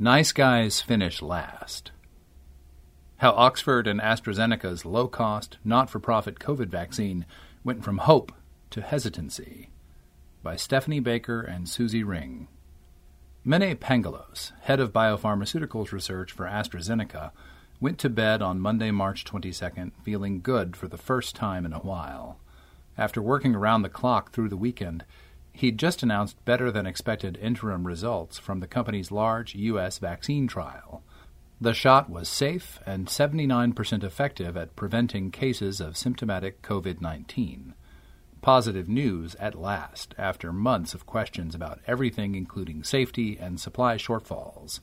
Nice guys finish last. How Oxford and AstraZeneca's low cost, not for profit COVID vaccine went from hope to hesitancy by Stephanie Baker and Suzi Ring. Mene Pangalos, head of biopharmaceuticals research for AstraZeneca, went to bed on Monday, March 22nd, feeling good for the first time in a while. After working around the clock through the weekend, he'd just announced better than expected interim results from the company's large U.S. vaccine trial. The shot was safe and 79% effective at preventing cases of symptomatic COVID 19. Positive news at last, after months of questions about everything, including safety and supply shortfalls.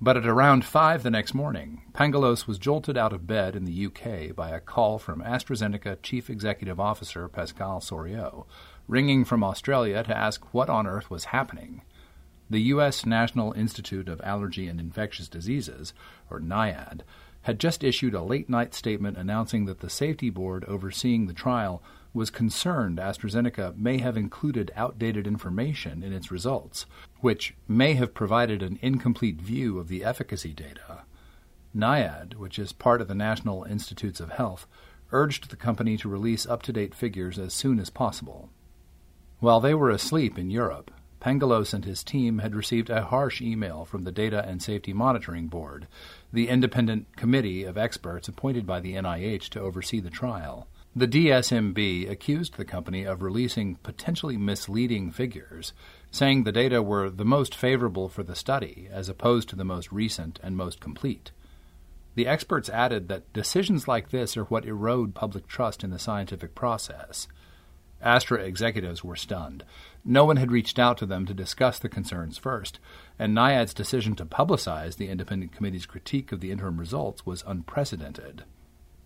But at around 5 the next morning, Pangalos was jolted out of bed in the UK by a call from AstraZeneca Chief Executive Officer Pascal Soriot, ringing from Australia to ask what on earth was happening. The U.S. National Institute of Allergy and Infectious Diseases, or NIAID, had just issued a late night statement announcing that the safety board overseeing the trial was concerned AstraZeneca may have included outdated information in its results, which may have provided an incomplete view of the efficacy data. NIAID, which is part of the National Institutes of Health, urged the company to release up to date figures as soon as possible. While they were asleep in Europe, Pangalos and his team had received a harsh email from the Data and Safety Monitoring Board, the independent committee of experts appointed by the NIH to oversee the trial. The DSMB accused the company of releasing potentially misleading figures, saying the data were the most favorable for the study as opposed to the most recent and most complete. The experts added that decisions like this are what erode public trust in the scientific process. Astra executives were stunned. No one had reached out to them to discuss the concerns first, and NIAID's decision to publicize the independent committee's critique of the interim results was unprecedented.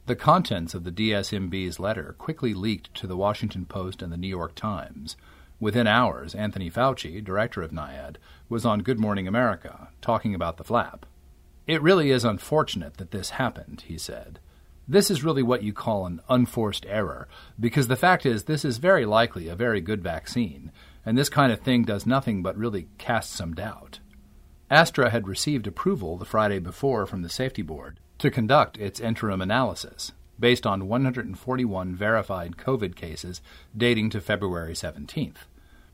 The contents of the DSMB's letter quickly leaked to the Washington Post and the New York Times. Within hours, Anthony Fauci, director of NIAID, was on Good Morning America, talking about the flap. It really is unfortunate that this happened, he said. This is really what you call an unforced error, because the fact is, this is very likely a very good vaccine, and this kind of thing does nothing but really cast some doubt. Astra had received approval the Friday before from the Safety Board to conduct its interim analysis, based on 141 verified COVID cases dating to February 17th.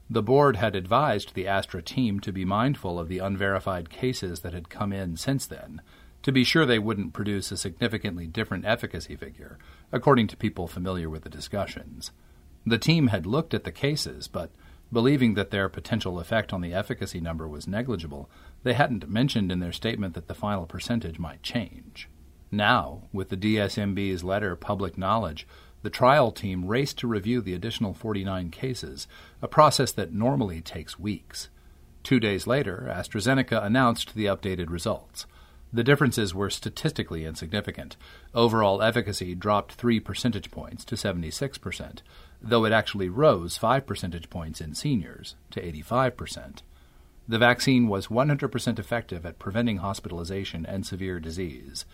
The board had advised the Astra team to be mindful of the unverified cases that had come in since then, to be sure they wouldn't produce a significantly different efficacy figure, according to people familiar with the discussions. The team had looked at the cases, but believing that their potential effect on the efficacy number was negligible, they hadn't mentioned in their statement that the final percentage might change. Now, with the DSMB's letter public knowledge, the trial team raced to review the additional 49 cases, a process that normally takes weeks. Two days later, AstraZeneca announced the updated results. The differences were statistically insignificant. Overall efficacy dropped 3 percentage points to 76%, though it actually rose 5 percentage points in seniors to 85%. The vaccine was 100% effective at preventing hospitalization and severe disease.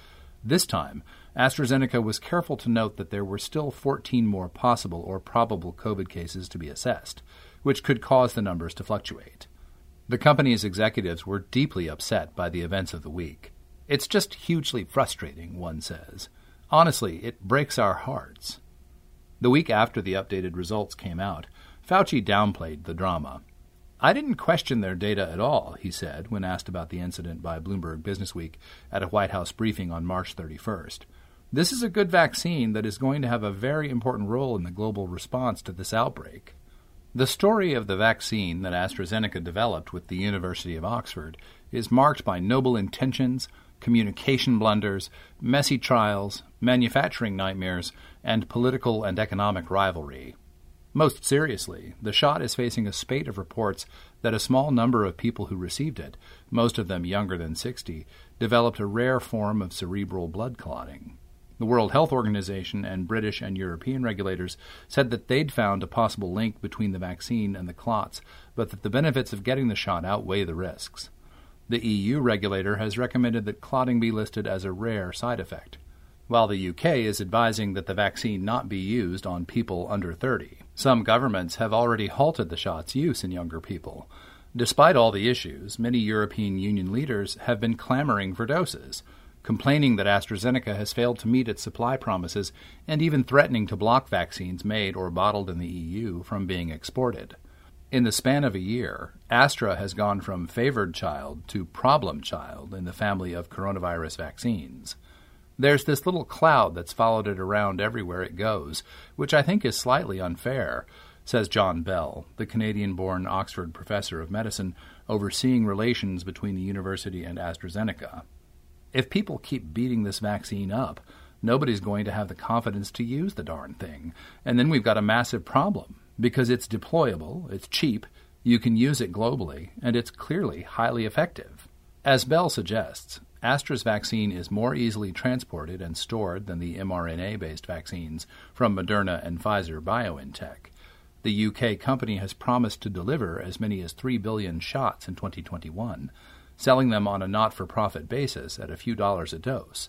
This time, AstraZeneca was careful to note that there were still 14 more possible or probable COVID cases to be assessed, which could cause the numbers to fluctuate. The company's executives were deeply upset by the events of the week. It's just hugely frustrating, one says. Honestly, it breaks our hearts. The week after the updated results came out, Fauci downplayed the drama. I didn't question their data at all, he said when asked about the incident by Bloomberg Businessweek at a White House briefing on March 31st. This is a good vaccine that is going to have a very important role in the global response to this outbreak. The story of the vaccine that AstraZeneca developed with the University of Oxford is marked by noble intentions, communication blunders, messy trials, manufacturing nightmares, and political and economic rivalry. Most seriously, the shot is facing a spate of reports that a small number of people who received it, most of them younger than 60, developed a rare form of cerebral blood clotting. The World Health Organization and British and European regulators said that they'd found a possible link between the vaccine and the clots, but that the benefits of getting the shot outweigh the risks. The EU regulator has recommended that clotting be listed as a rare side effect, while the UK is advising that the vaccine not be used on people under 30. Some governments have already halted the shot's use in younger people. Despite all the issues, many European Union leaders have been clamoring for doses complaining that AstraZeneca has failed to meet its supply promises and even threatening to block vaccines made or bottled in the EU from being exported. In the span of a year, Astra has gone from favored child to problem child in the family of coronavirus vaccines. There's this little cloud that's followed it around everywhere it goes, which I think is slightly unfair, says John Bell, the Canadian born Oxford professor of medicine overseeing relations between the university and AstraZeneca. If people keep beating this vaccine up, nobody's going to have the confidence to use the darn thing. And then we've got a massive problem because it's deployable, it's cheap, you can use it globally, and it's clearly highly effective. As Bell suggests, Astra's vaccine is more easily transported and stored than the mRNA based vaccines from Moderna and Pfizer BioNTech. The UK company has promised to deliver as many as 3 billion shots in 2021, selling them on a not for profit basis at a few dollars a dose.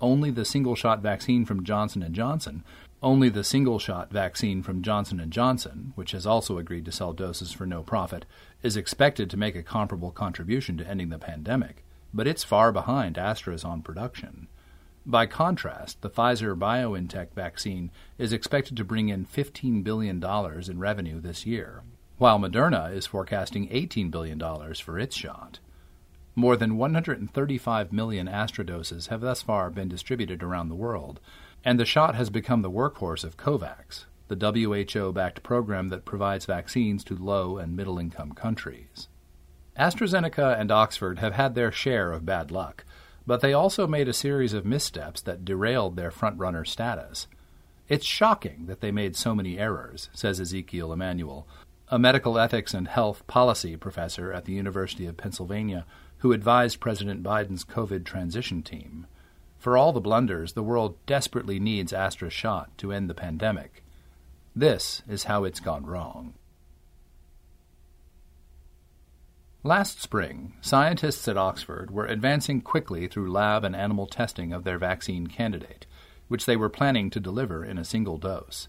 Only the single shot vaccine from Johnson & Johnson, only the single shot vaccine from Johnson & Johnson, which has also agreed to sell doses for no profit, is expected to make a comparable contribution to ending the pandemic, but it's far behind Astra's on production. By contrast, the Pfizer BioNTech vaccine is expected to bring in $15 billion in revenue this year, while Moderna is forecasting $18 billion for its shot. More than 135 million Astra doses have thus far been distributed around the world, and the shot has become the workhorse of COVAX, the WHO backed program that provides vaccines to low and middle income countries. AstraZeneca and Oxford have had their share of bad luck, but they also made a series of missteps that derailed their frontrunner status. It's shocking that they made so many errors, says Ezekiel Emanuel, a medical ethics and health policy professor at the University of Pennsylvania who advised President Biden's COVID transition team. For all the blunders, the world desperately needs Astra's shot to end the pandemic. This is how it's gone wrong. Last spring, scientists at Oxford were advancing quickly through lab and animal testing of their vaccine candidate, which they were planning to deliver in a single dose.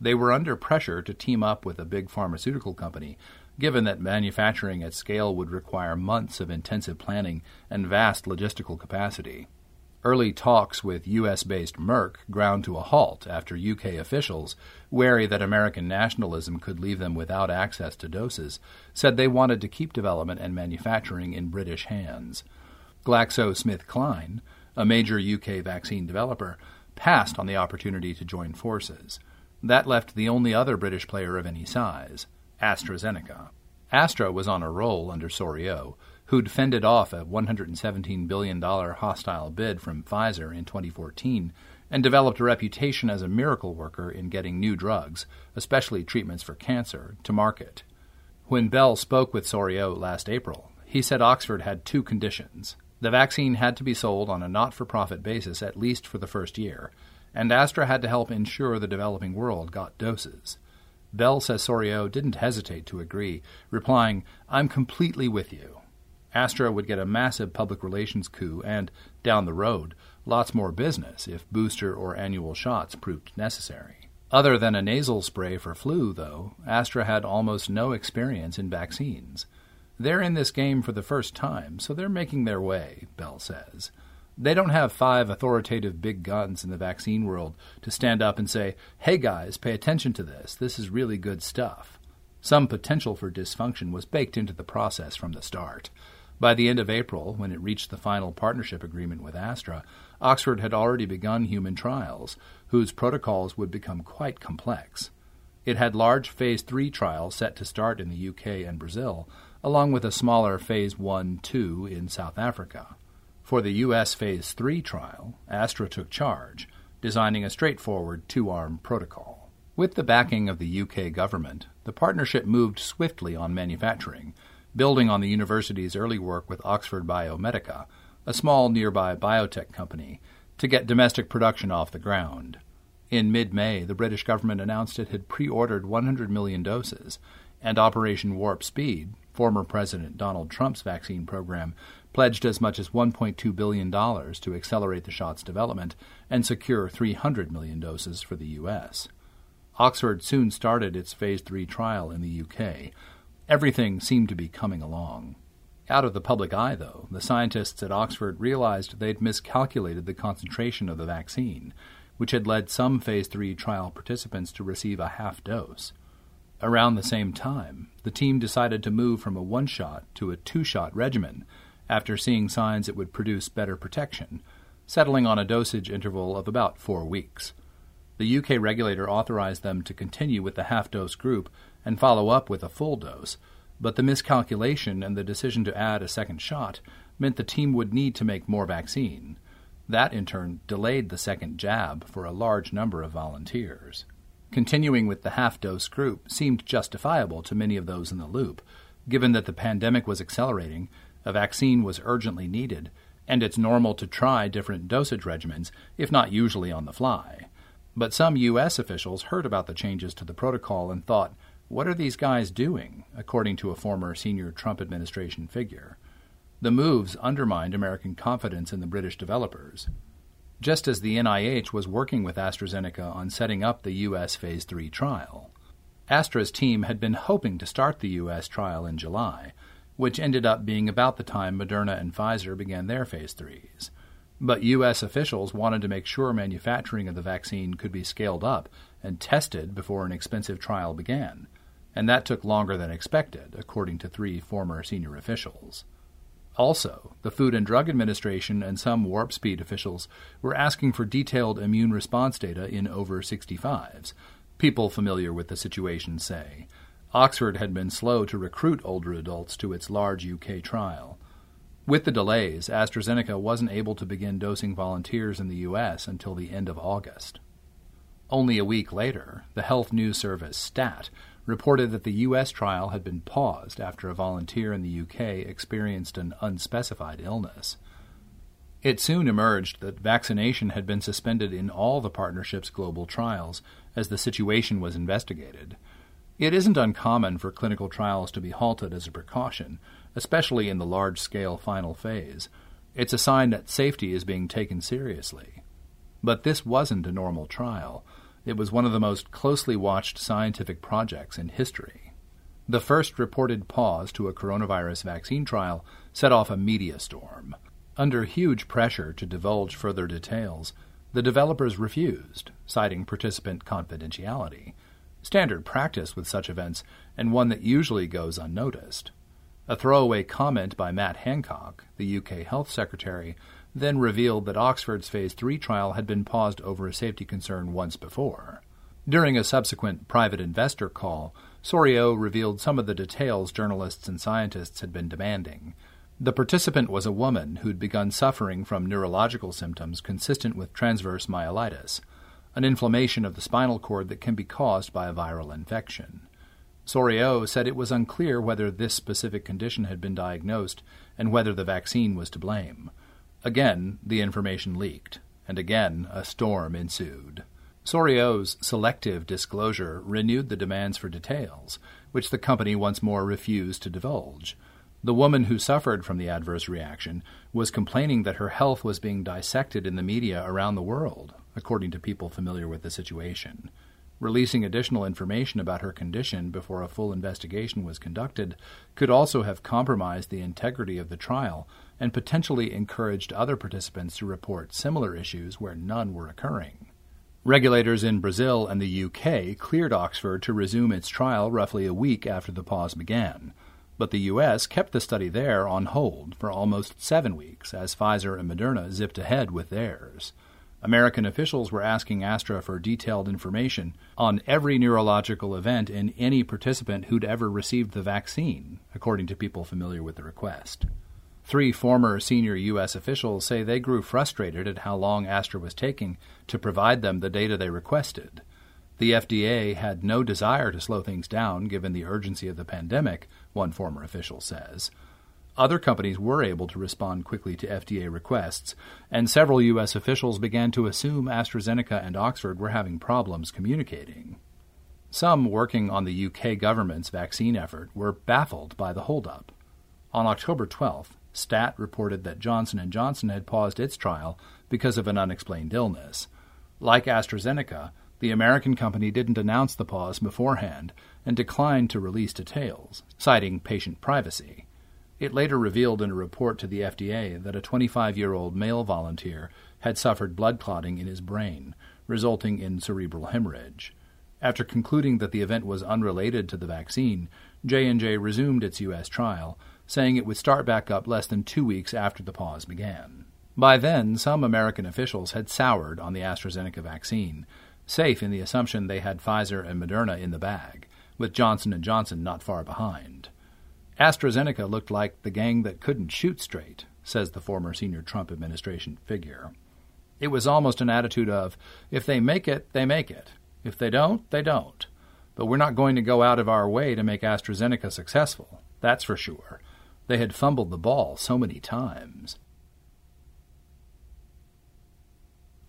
They were under pressure to team up with a big pharmaceutical company given that manufacturing at scale would require months of intensive planning and vast logistical capacity. Early talks with U.S. based Merck ground to a halt after UK officials, wary that American nationalism could leave them without access to doses, said they wanted to keep development and manufacturing in British hands. GlaxoSmithKline, a major UK vaccine developer, passed on the opportunity to join forces. That left the only other British player of any size. AstraZeneca. Astra was on a roll under Soriot, who'd fended off a $117 billion hostile bid from Pfizer in 2014 and developed a reputation as a miracle worker in getting new drugs, especially treatments for cancer, to market. When Bell spoke with Soriot last April, he said Oxford had two conditions. The vaccine had to be sold on a not for profit basis at least for the first year, and Astra had to help ensure the developing world got doses. Bell says Soriot didn't hesitate to agree, replying, I'm completely with you. Astra would get a massive public relations coup and, down the road, lots more business if booster or annual shots proved necessary. Other than a nasal spray for flu, though, Astra had almost no experience in vaccines. They're in this game for the first time, so they're making their way, Bell says. They don't have five authoritative big guns in the vaccine world to stand up and say, hey guys, pay attention to this. This is really good stuff. Some potential for dysfunction was baked into the process from the start. By the end of April, when it reached the final partnership agreement with Astra, Oxford had already begun human trials, whose protocols would become quite complex. It had large Phase 3 trials set to start in the UK and Brazil, along with a smaller Phase 1 2 in South Africa. For the U.S. Phase 3 trial, Astra took charge, designing a straightforward two arm protocol. With the backing of the UK government, the partnership moved swiftly on manufacturing, building on the university's early work with Oxford Biomedica, a small nearby biotech company, to get domestic production off the ground. In mid May, the British government announced it had pre ordered 100 million doses, and Operation Warp Speed, former President Donald Trump's vaccine program, pledged as much as $1.2 billion to accelerate the shot's development and secure 300 million doses for the U.S. Oxford soon started its phase 3 trial in the UK. Everything seemed to be coming along. Out of the public eye, though, the scientists at Oxford realized they'd miscalculated the concentration of the vaccine, which had led some phase 3 trial participants to receive a half dose. Around the same time, the team decided to move from a one shot to a two shot regimen after seeing signs it would produce better protection, settling on a dosage interval of about four weeks. The UK regulator authorized them to continue with the half dose group and follow up with a full dose, but the miscalculation and the decision to add a second shot meant the team would need to make more vaccine. That, in turn, delayed the second jab for a large number of volunteers. Continuing with the half dose group seemed justifiable to many of those in the loop, given that the pandemic was accelerating, a vaccine was urgently needed, and it's normal to try different dosage regimens, if not usually on the fly. But some U.S. officials heard about the changes to the protocol and thought, what are these guys doing? according to a former senior Trump administration figure. The moves undermined American confidence in the British developers. Just as the NIH was working with AstraZeneca on setting up the U.S. Phase 3 trial. Astra's team had been hoping to start the U.S. trial in July, which ended up being about the time Moderna and Pfizer began their Phase 3s. But U.S. officials wanted to make sure manufacturing of the vaccine could be scaled up and tested before an expensive trial began, and that took longer than expected, according to three former senior officials. Also, the Food and Drug Administration and some Warp Speed officials were asking for detailed immune response data in over 65s. People familiar with the situation say. Oxford had been slow to recruit older adults to its large UK trial. With the delays, AstraZeneca wasn't able to begin dosing volunteers in the U.S. until the end of August. Only a week later, the health news service STAT reported that the U.S. trial had been paused after a volunteer in the UK experienced an unspecified illness. It soon emerged that vaccination had been suspended in all the partnership's global trials as the situation was investigated. It isn't uncommon for clinical trials to be halted as a precaution, especially in the large scale final phase. It's a sign that safety is being taken seriously. But this wasn't a normal trial. It was one of the most closely watched scientific projects in history. The first reported pause to a coronavirus vaccine trial set off a media storm. Under huge pressure to divulge further details, the developers refused, citing participant confidentiality, standard practice with such events and one that usually goes unnoticed. A throwaway comment by Matt Hancock, the UK Health Secretary, then revealed that Oxford's Phase 3 trial had been paused over a safety concern once before. During a subsequent private investor call, Soriot revealed some of the details journalists and scientists had been demanding. The participant was a woman who'd begun suffering from neurological symptoms consistent with transverse myelitis, an inflammation of the spinal cord that can be caused by a viral infection. Soriot said it was unclear whether this specific condition had been diagnosed and whether the vaccine was to blame. Again, the information leaked, and again a storm ensued. Soriot's selective disclosure renewed the demands for details, which the company once more refused to divulge. The woman who suffered from the adverse reaction was complaining that her health was being dissected in the media around the world, according to people familiar with the situation. Releasing additional information about her condition before a full investigation was conducted could also have compromised the integrity of the trial and potentially encouraged other participants to report similar issues where none were occurring. Regulators in Brazil and the UK cleared Oxford to resume its trial roughly a week after the pause began, but the US kept the study there on hold for almost seven weeks as Pfizer and Moderna zipped ahead with theirs. American officials were asking Astra for detailed information on every neurological event in any participant who'd ever received the vaccine, according to people familiar with the request. Three former senior U.S. officials say they grew frustrated at how long Astra was taking to provide them the data they requested. The FDA had no desire to slow things down given the urgency of the pandemic, one former official says. Other companies were able to respond quickly to FDA requests, and several U.S. officials began to assume AstraZeneca and Oxford were having problems communicating. Some working on the UK government's vaccine effort were baffled by the holdup. On October 12th, Stat reported that Johnson & Johnson had paused its trial because of an unexplained illness. Like AstraZeneca, the American company didn't announce the pause beforehand and declined to release details, citing patient privacy. It later revealed in a report to the FDA that a 25 year old male volunteer had suffered blood clotting in his brain, resulting in cerebral hemorrhage. After concluding that the event was unrelated to the vaccine, J&J resumed its US trial, saying it would start back up less than 2 weeks after the pause began. By then, some American officials had soured on the AstraZeneca vaccine, safe in the assumption they had Pfizer and Moderna in the bag, with Johnson & Johnson not far behind. AstraZeneca looked like the gang that couldn't shoot straight, says the former senior Trump administration figure. It was almost an attitude of, if they make it, they make it. If they don't, they don't. But we're not going to go out of our way to make AstraZeneca successful. That's for sure. They had fumbled the ball so many times.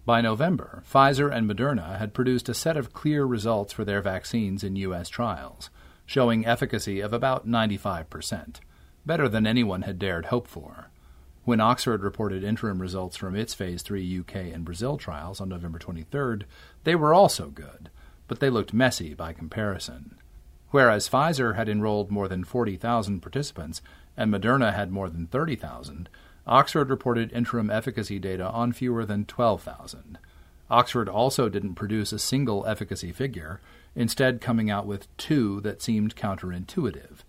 By November, Pfizer and Moderna had produced a set of clear results for their vaccines in U.S. trials showing efficacy of about 95%, better than anyone had dared hope for. When Oxford reported interim results from its Phase 3 UK and Brazil trials on November 23rd, they were also good, but they looked messy by comparison. Whereas Pfizer had enrolled more than 40,000 participants and Moderna had more than 30,000, Oxford reported interim efficacy data on fewer than 12,000. Oxford also didn't produce a single efficacy figure, instead coming out with two that seemed counterintuitive,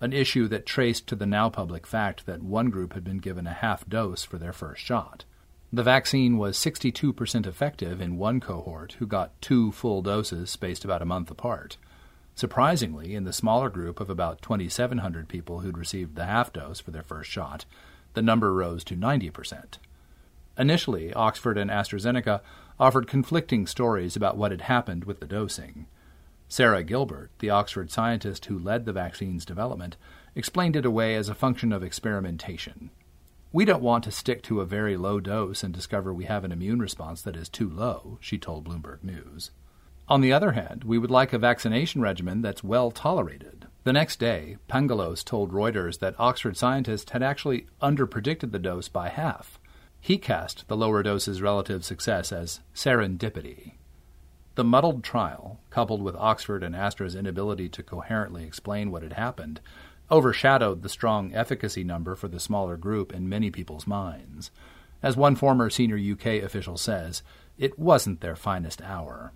an issue that traced to the now public fact that one group had been given a half dose for their first shot. The vaccine was 62% effective in one cohort who got two full doses spaced about a month apart. Surprisingly, in the smaller group of about 2,700 people who'd received the half dose for their first shot, the number rose to 90%. Initially, Oxford and AstraZeneca offered conflicting stories about what had happened with the dosing. Sarah Gilbert, the Oxford scientist who led the vaccine's development, explained it away as a function of experimentation. We don't want to stick to a very low dose and discover we have an immune response that is too low, she told Bloomberg News. On the other hand, we would like a vaccination regimen that's well tolerated. The next day, Pangalos told Reuters that Oxford scientists had actually underpredicted the dose by half. He cast the lower dose's relative success as serendipity. The muddled trial, coupled with Oxford and Astra's inability to coherently explain what had happened, overshadowed the strong efficacy number for the smaller group in many people's minds. As one former senior UK official says, it wasn't their finest hour.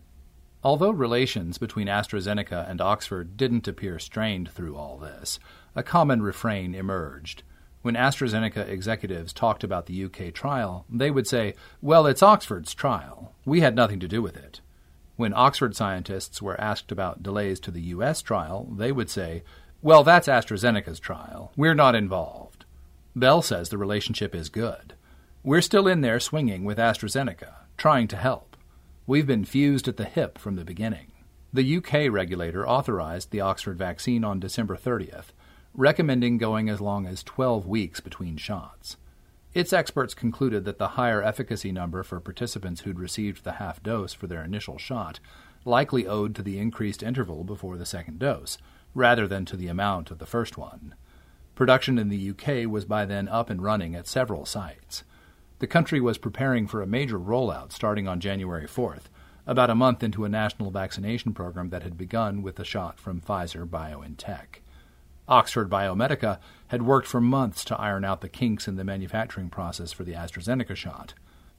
Although relations between AstraZeneca and Oxford didn't appear strained through all this, a common refrain emerged. When AstraZeneca executives talked about the UK trial, they would say, Well, it's Oxford's trial. We had nothing to do with it. When Oxford scientists were asked about delays to the U.S. trial, they would say, Well, that's AstraZeneca's trial. We're not involved. Bell says the relationship is good. We're still in there swinging with AstraZeneca, trying to help. We've been fused at the hip from the beginning. The UK regulator authorized the Oxford vaccine on December 30th, recommending going as long as 12 weeks between shots. Its experts concluded that the higher efficacy number for participants who'd received the half dose for their initial shot likely owed to the increased interval before the second dose, rather than to the amount of the first one. Production in the UK was by then up and running at several sites. The country was preparing for a major rollout starting on January 4th, about a month into a national vaccination program that had begun with a shot from Pfizer BioNTech. Oxford Biomedica had worked for months to iron out the kinks in the manufacturing process for the AstraZeneca shot,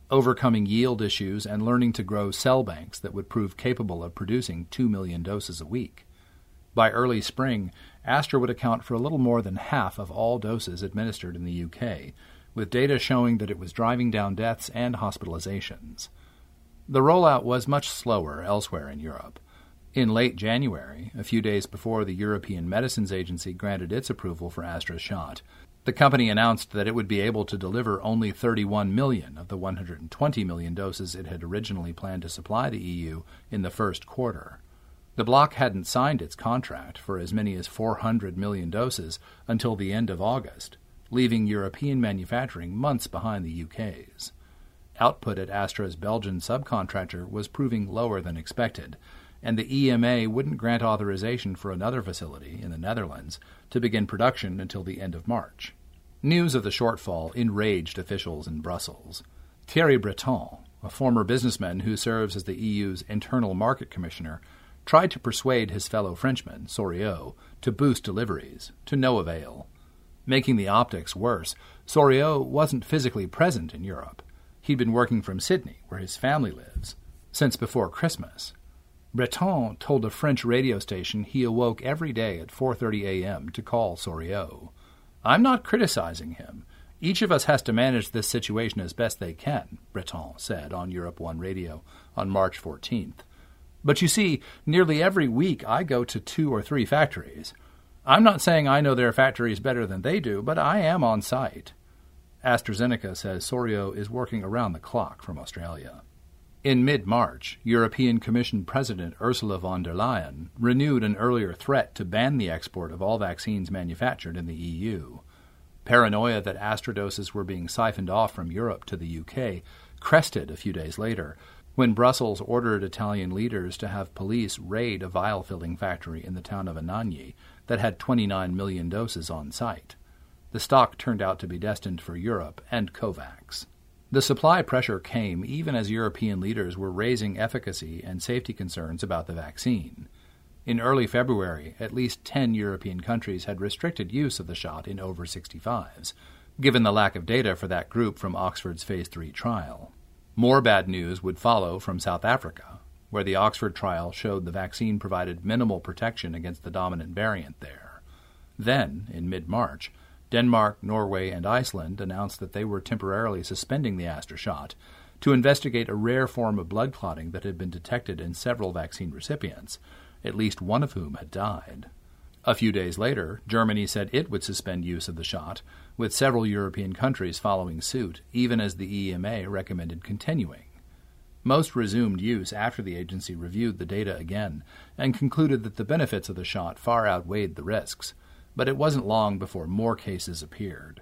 overcoming yield issues and learning to grow cell banks that would prove capable of producing 2 million doses a week. By early spring, Astra would account for a little more than half of all doses administered in the UK, with data showing that it was driving down deaths and hospitalizations. The rollout was much slower elsewhere in Europe. In late January, a few days before the European Medicines Agency granted its approval for Astra's shot, The company announced that it would be able to deliver only 31 million of the 120 million doses it had originally planned to supply the EU in the first quarter. The bloc hadn't signed its contract for as many as 400 million doses until the end of August, leaving European manufacturing months behind the UK's. Output at Astra's Belgian subcontractor was proving lower than expected, and the EMA wouldn't grant authorization for another facility in the Netherlands to begin production until the end of March. News of the shortfall enraged officials in Brussels. Thierry Breton, a former businessman who serves as the EU's Internal Market Commissioner, tried to persuade his fellow Frenchman, Soriot, to boost deliveries, to no avail. Making the optics worse, Soriot wasn't physically present in Europe. He'd been working from Sydney, where his family lives, since before Christmas. Breton told a French radio station he awoke every day at 4:30 a.m. to call Soriot. I'm not criticizing him. Each of us has to manage this situation as best they can, Breton said on Europe 1 radio on March 14th. But you see, nearly every week I go to two or three factories. I'm not saying I know their factories better than they do, but I am on site. AstraZeneca says Soriot is working around the clock from Australia. In mid March, European Commission President Ursula von der Leyen renewed an earlier threat to ban the export of all vaccines manufactured in the EU. Paranoia that Astra doses were being siphoned off from Europe to the UK crested a few days later when Brussels ordered Italian leaders to have police raid a vial filling factory in the town of Anagni that had 29 million doses on site. The stock turned out to be destined for Europe and COVAX. The supply pressure came even as European leaders were raising efficacy and safety concerns about the vaccine. In early February, at least 10 European countries had restricted use of the shot in over 65s, given the lack of data for that group from Oxford's Phase 3 trial. More bad news would follow from South Africa, where the Oxford trial showed the vaccine provided minimal protection against the dominant variant there. Then, in mid March, Denmark, Norway, and Iceland announced that they were temporarily suspending the Astra shot to investigate a rare form of blood clotting that had been detected in several vaccine recipients, at least one of whom had died. A few days later, Germany said it would suspend use of the shot, with several European countries following suit, even as the EMA recommended continuing. Most resumed use after the agency reviewed the data again and concluded that the benefits of the shot far outweighed the risks, but it wasn't long before more cases appeared.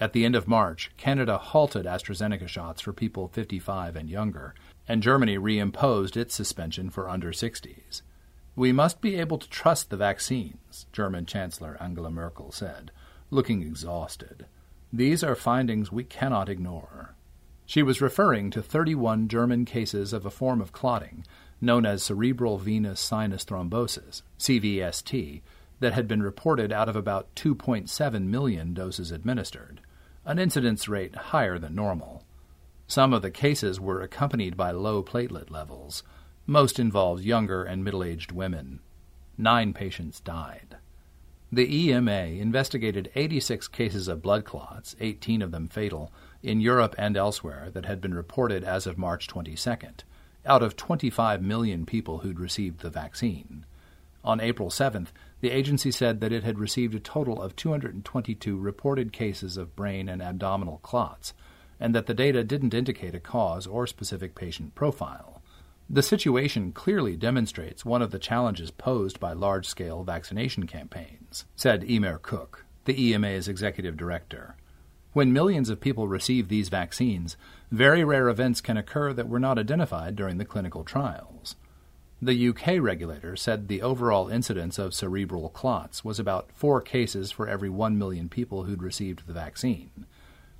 At the end of March, Canada halted AstraZeneca shots for people 55 and younger, and Germany reimposed its suspension for under 60s. We must be able to trust the vaccines, German Chancellor Angela Merkel said, looking exhausted. These are findings we cannot ignore. She was referring to 31 German cases of a form of clotting known as cerebral venous sinus thrombosis, CVST, that had been reported out of about 2.7 million doses administered, an incidence rate higher than normal. Some of the cases were accompanied by low platelet levels. Most involved younger and middle aged women. Nine patients died. The EMA investigated 86 cases of blood clots, 18 of them fatal, in Europe and elsewhere that had been reported as of March 22nd, out of 25 million people who'd received the vaccine. On April 7th, the agency said that it had received a total of 222 reported cases of brain and abdominal clots, and that the data didn't indicate a cause or specific patient profile. The situation clearly demonstrates one of the challenges posed by large scale vaccination campaigns, said Emer Cooke, the EMA's executive director. When millions of people receive these vaccines, very rare events can occur that were not identified during the clinical trials. The UK regulator said the overall incidence of cerebral clots was about four cases for every 1 million people who'd received the vaccine.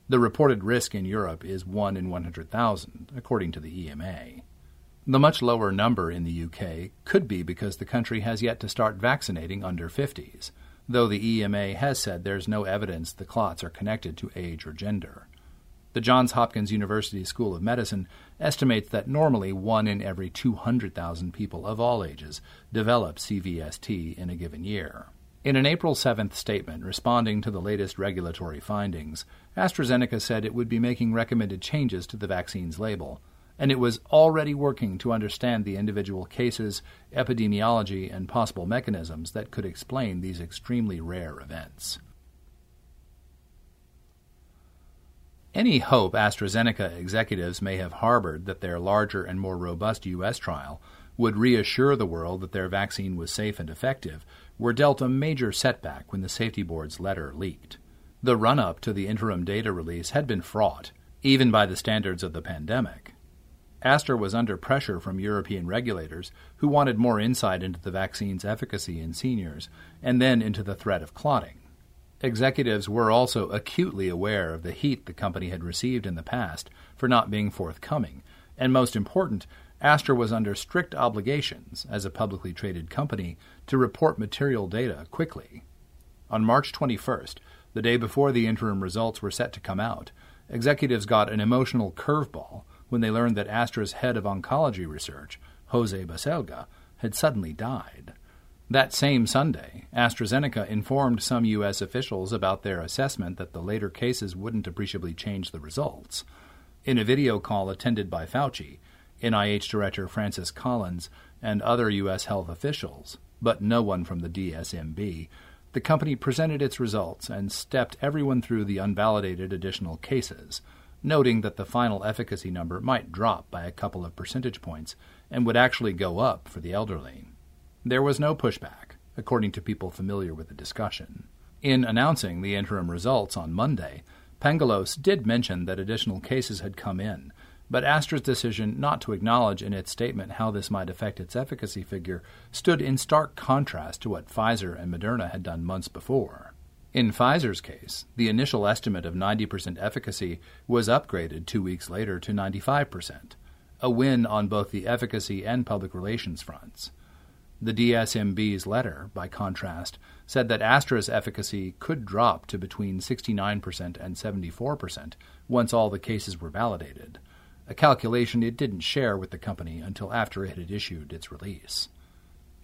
The reported risk in Europe is 1 in 100,000, according to the EMA. The much lower number in the UK could be because the country has yet to start vaccinating under 50s, though the EMA has said there's no evidence the clots are connected to age or gender. The Johns Hopkins University School of Medicine estimates that normally one in every 200,000 people of all ages develop CVST in a given year. In an April 7th statement responding to the latest regulatory findings, AstraZeneca said it would be making recommended changes to the vaccine's label, and it was already working to understand the individual cases, epidemiology, and possible mechanisms that could explain these extremely rare events. Any hope AstraZeneca executives may have harbored that their larger and more robust U.S. trial would reassure the world that their vaccine was safe and effective were dealt a major setback when the safety board's letter leaked. The run up to the interim data release had been fraught, even by the standards of the pandemic. Astra was under pressure from European regulators who wanted more insight into the vaccine's efficacy in seniors and then into the threat of clotting. Executives were also acutely aware of the heat the company had received in the past for not being forthcoming, and most important, Astra was under strict obligations, as a publicly traded company, to report material data quickly. On March 21st, the day before the interim results were set to come out, executives got an emotional curveball when they learned that Astra's head of oncology research, Jose Baselga, had suddenly died. That same Sunday, AstraZeneca informed some U.S. officials about their assessment that the later cases wouldn't appreciably change the results. In a video call attended by Fauci, NIH Director Francis Collins, and other U.S. health officials, but no one from the DSMB, the company presented its results and stepped everyone through the unvalidated additional cases noting that the final efficacy number might drop by a couple of percentage points and would actually go up for the elderly. There was no pushback, according to people familiar with the discussion. In announcing the interim results on Monday, Pangalos did mention that additional cases had come in, but Astra's decision not to acknowledge in its statement how this might affect its efficacy figure stood in stark contrast to what Pfizer and Moderna had done months before. In Pfizer's case, the initial estimate of 90% efficacy was upgraded two weeks later to 95%, a win on both the efficacy and public relations fronts. The DSMB's letter, by contrast, said that Astra's efficacy could drop to between 69% and 74% once all the cases were validated, a calculation it didn't share with the company until after it had issued its release.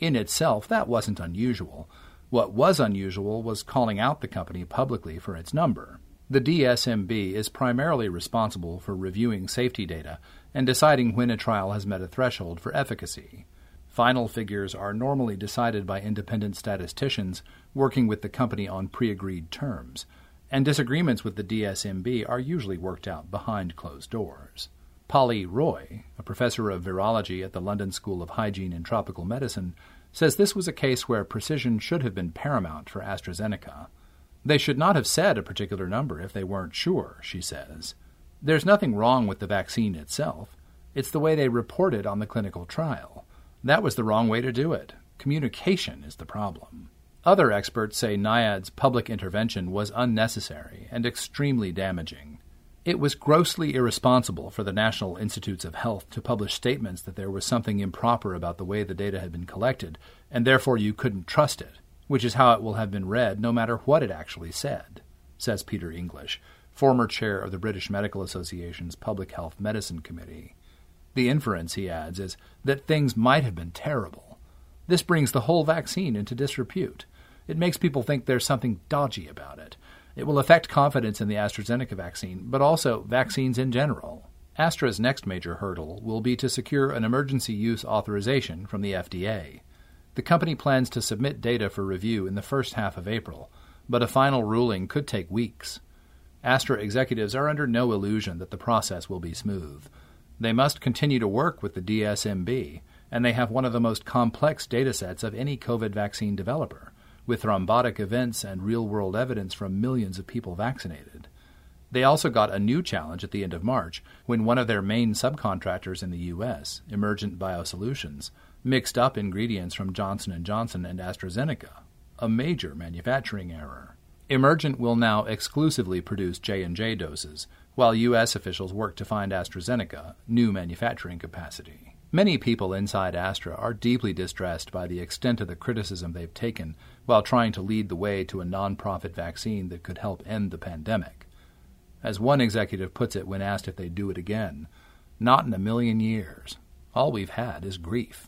In itself, that wasn't unusual what was unusual was calling out the company publicly for its number. The DSMB is primarily responsible for reviewing safety data and deciding when a trial has met a threshold for efficacy. Final figures are normally decided by independent statisticians working with the company on pre agreed terms, and disagreements with the DSMB are usually worked out behind closed doors. Polly Roy, a professor of virology at the London School of Hygiene and Tropical Medicine, says this was a case where precision should have been paramount for AstraZeneca. They should not have said a particular number if they weren't sure, she says. There's nothing wrong with the vaccine itself. It's the way they reported on the clinical trial. That was the wrong way to do it. Communication is the problem. Other experts say NIAID's public intervention was unnecessary and extremely damaging. It was grossly irresponsible for the National Institutes of Health to publish statements that there was something improper about the way the data had been collected, and therefore you couldn't trust it, which is how it will have been read no matter what it actually said, says Peter English, former chair of the British Medical Association's Public Health Medicine Committee. The inference, he adds, is that things might have been terrible. This brings the whole vaccine into disrepute. It makes people think there's something dodgy about it, it will affect confidence in the AstraZeneca vaccine, but also vaccines in general. Astra's next major hurdle will be to secure an emergency use authorization from the FDA. The company plans to submit data for review in the first half of April, but a final ruling could take weeks. Astra executives are under no illusion that the process will be smooth. They must continue to work with the DSMB, and they have one of the most complex datasets of any COVID vaccine developer with thrombotic events and real world evidence from millions of people vaccinated. They also got a new challenge at the end of March when one of their main subcontractors in the US, Emergent Biosolutions, mixed up ingredients from Johnson & Johnson and AstraZeneca, a major manufacturing error. Emergent will now exclusively produce J&J doses, while US officials work to find AstraZeneca new manufacturing capacity. Many people inside Astra are deeply distressed by the extent of the criticism they've taken while trying to lead the way to a non-profit vaccine that could help end the pandemic. As one executive puts it when asked if they'd do it again, not in a million years. All we've had is grief.